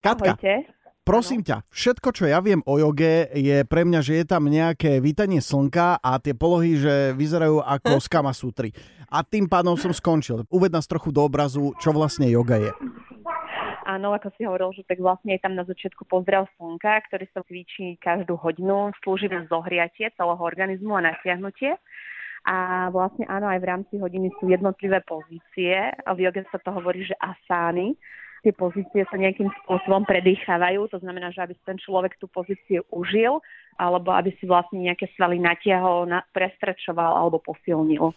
Katka, Ahojte. prosím ťa, všetko, čo ja viem o joge, je pre mňa, že je tam nejaké vítanie slnka a tie polohy, že vyzerajú ako z Kama Sutry. A tým pádom som skončil. Uved nás trochu do obrazu, čo vlastne yoga je. Áno, ako si hovoril, že tak vlastne je tam na začiatku pozdrav slnka, ktorý sa cvičí každú hodinu, slúži na zohriatie celého organizmu a natiahnutie. A vlastne áno, aj v rámci hodiny sú jednotlivé pozície. V joge sa to hovorí, že asány. Tie pozície sa nejakým spôsobom predýchávajú, to znamená, že aby si ten človek tú pozíciu užil, alebo aby si vlastne nejaké svaly natiahol, na, prestrečoval alebo posilnil.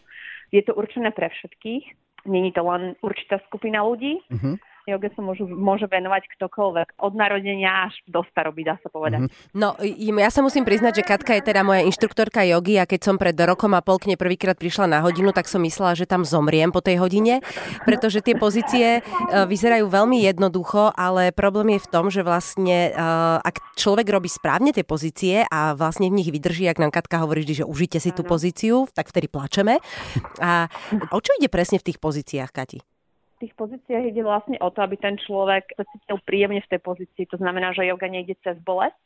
Je to určené pre všetkých, není to len určitá skupina ľudí. Uh-huh. Joge sa môžu, môže venovať ktokoľvek, od narodenia až do staroby, dá sa povedať. Mm-hmm. No, ja sa musím priznať, že Katka je teda moja inštruktorka jogy a keď som pred rokom a pol k nej prvýkrát prišla na hodinu, tak som myslela, že tam zomriem po tej hodine, pretože tie pozície e, vyzerajú veľmi jednoducho, ale problém je v tom, že vlastne e, ak človek robí správne tie pozície a vlastne v nich vydrží, ak nám Katka hovorí vždy, že užite si tú pozíciu, tak vtedy plačeme. A o čo ide presne v tých pozíciách, Kati? Tých pozíciách ide vlastne o to, aby ten človek sa cítil príjemne v tej pozícii. To znamená, že yoga nejde cez bolesť,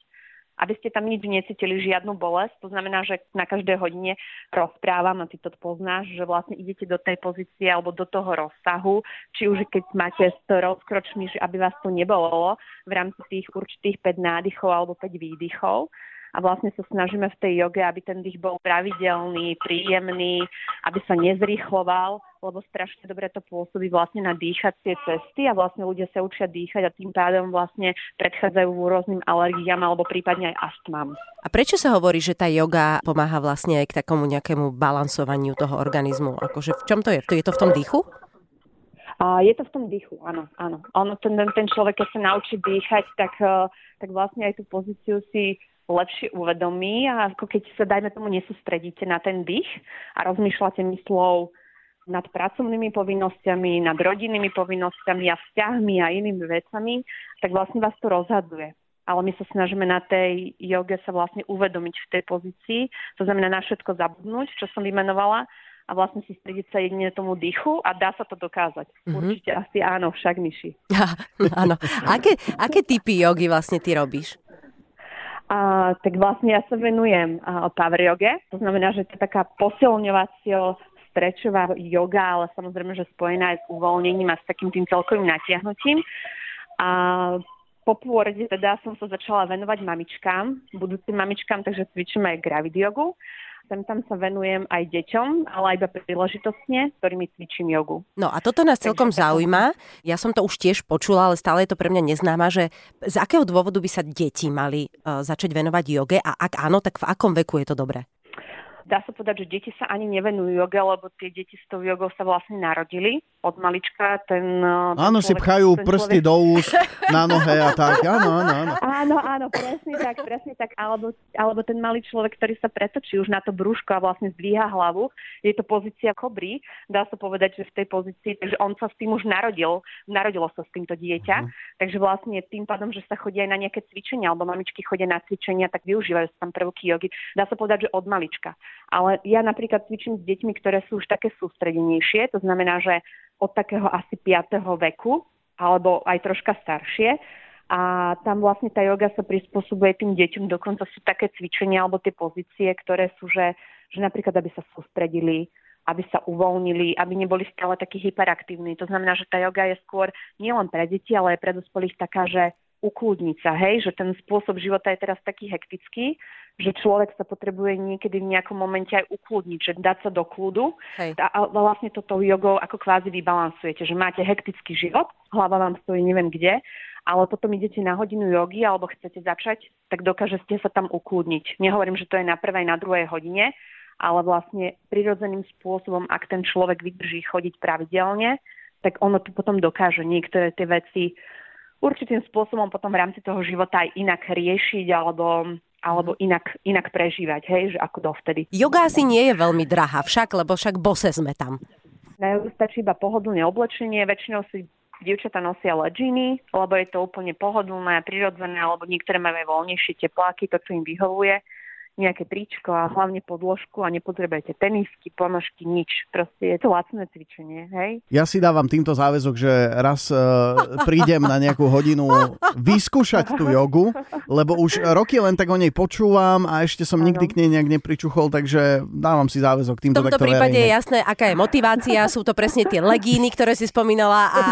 aby ste tam nič necítili, žiadnu bolesť. To znamená, že na každej hodine rozprávam a ty to poznáš, že vlastne idete do tej pozície alebo do toho rozsahu, či už keď máte s rozkročmi, že aby vás to nebolo v rámci tých určitých 5 nádychov alebo 5 výdychov a vlastne sa snažíme v tej joge, aby ten dých bol pravidelný, príjemný, aby sa nezrýchloval, lebo strašne dobre to pôsobí vlastne na dýchacie cesty a vlastne ľudia sa učia dýchať a tým pádom vlastne predchádzajú rôznym alergiám alebo prípadne aj astmám. A prečo sa hovorí, že tá joga pomáha vlastne aj k takomu nejakému balansovaniu toho organizmu? Akože v čom to je? Je to v tom dýchu? A je to v tom dýchu, áno, áno. Ono, ten, ten človek, keď sa naučí dýchať, tak, eh, tak vlastne aj tú pozíciu si lepšie uvedomí a ako keď sa, dajme tomu, nesústredíte na ten dých a rozmýšľate myslou nad pracovnými povinnosťami, nad rodinnými povinnosťami a vzťahmi a inými vecami, tak vlastne vás to rozhadzuje. Ale my sa snažíme na tej joge sa vlastne uvedomiť v tej pozícii, to znamená na všetko zabudnúť, čo som vymenovala a vlastne si strediť sa jedine tomu dýchu a dá sa to dokázať. Mm-hmm. Určite asi áno, však myši. áno. Aké, aké typy jogy vlastne ty robíš? A, tak vlastne ja sa venujem a, power yoge, to znamená, že to je taká posilňovacia strečová yoga, ale samozrejme, že spojená aj s uvoľnením a s takým tým celkovým natiahnutím. A po pôrode teda som sa začala venovať mamičkám, budúcim mamičkám, takže cvičím aj gravid jogu sem tam sa venujem aj deťom, ale iba príležitostne, ktorými cvičím jogu. No a toto nás celkom Takže zaujíma. Ja som to už tiež počula, ale stále je to pre mňa neznáma, že z akého dôvodu by sa deti mali uh, začať venovať joge a ak áno, tak v akom veku je to dobré? Dá sa povedať, že deti sa ani nevenujú joge, lebo tie deti s tou jogou sa vlastne narodili od malička. Ten, ten áno, človek, si pchajú ten prsty človek... do úst, na nohe a tak. Áno, áno, áno. Áno, áno, presne tak, presne tak. Alebo, alebo ten malý človek, ktorý sa pretočí už na to brúško a vlastne zdvíha hlavu. Je to pozícia kobry. Dá sa povedať, že v tej pozícii, takže on sa s tým už narodil. Narodilo sa s týmto dieťa. Uh-huh. Takže vlastne tým pádom, že sa chodí aj na nejaké cvičenia, alebo mamičky chodia na cvičenia, tak využívajú sa tam prvky jogy. Dá sa povedať, že od malička. Ale ja napríklad cvičím s deťmi, ktoré sú už také sústredenejšie, to znamená, že od takého asi 5. veku, alebo aj troška staršie. A tam vlastne tá joga sa prispôsobuje tým deťom, dokonca sú také cvičenia alebo tie pozície, ktoré sú, že, že napríklad, aby sa sústredili, aby sa uvoľnili, aby neboli stále takí hyperaktívni. To znamená, že tá joga je skôr nielen pre deti, ale aj pre dospelých taká, že ukludniť sa, hej, že ten spôsob života je teraz taký hektický, že človek sa potrebuje niekedy v nejakom momente aj ukludniť, že dať sa do kľudu Hej. a, vlastne toto jogou ako kvázi vybalansujete, že máte hektický život, hlava vám stojí neviem kde, ale potom idete na hodinu jogy alebo chcete začať, tak dokážete sa tam ukludniť. Nehovorím, že to je na prvej, na druhej hodine, ale vlastne prirodzeným spôsobom, ak ten človek vydrží chodiť pravidelne, tak ono to potom dokáže niektoré tie veci určitým spôsobom potom v rámci toho života aj inak riešiť alebo alebo inak, inak prežívať, hej, že ako dovtedy. Yoga asi nie je veľmi drahá však, lebo však bose sme tam. Na jogu stačí iba pohodlné oblečenie, väčšinou si dievčatá nosia leginy, lebo je to úplne pohodlné prirodzené, alebo niektoré majú aj voľnejšie tepláky, to, čo im vyhovuje. Nejaké tričko a hlavne podložku a nepotrebujete tenisky, ponožky, nič. Proste je to lacné cvičenie, hej? Ja si dávam týmto záväzok, že raz uh, prídem na nejakú hodinu vyskúšať tú jogu, lebo už roky len tak o nej počúvam a ešte som nikdy k nej nejak nepričuchol, takže dávam si záväzok týmto V tomto prípade verejne. je jasné, aká je motivácia. Sú to presne tie legíny, ktoré si spomínala a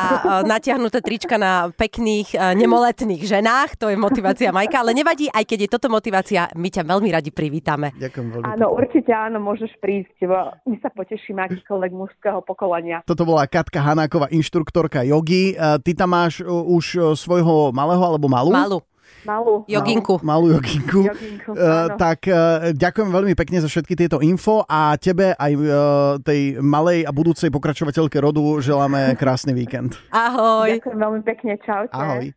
natiahnuté trička na pekných nemoletných ženách. To je motivácia Majka, ale nevadí, aj keď je toto motivácia, my ťa veľmi radi privítame. Ďakujem veľmi. Áno, určite áno, môžeš prísť. My sa potešíme akýkoľvek mužského pokolenia. Toto bola Katka Hanáková, inštruktorka jogy. Ty tam máš už svojho malého alebo malú? Malú. Malú. Joginku. Malú, malú joginku. joginku uh, tak uh, ďakujem veľmi pekne za všetky tieto info a tebe aj uh, tej malej a budúcej pokračovateľke rodu želáme krásny víkend. Ahoj. Ďakujem veľmi pekne, čaute. Ahoj.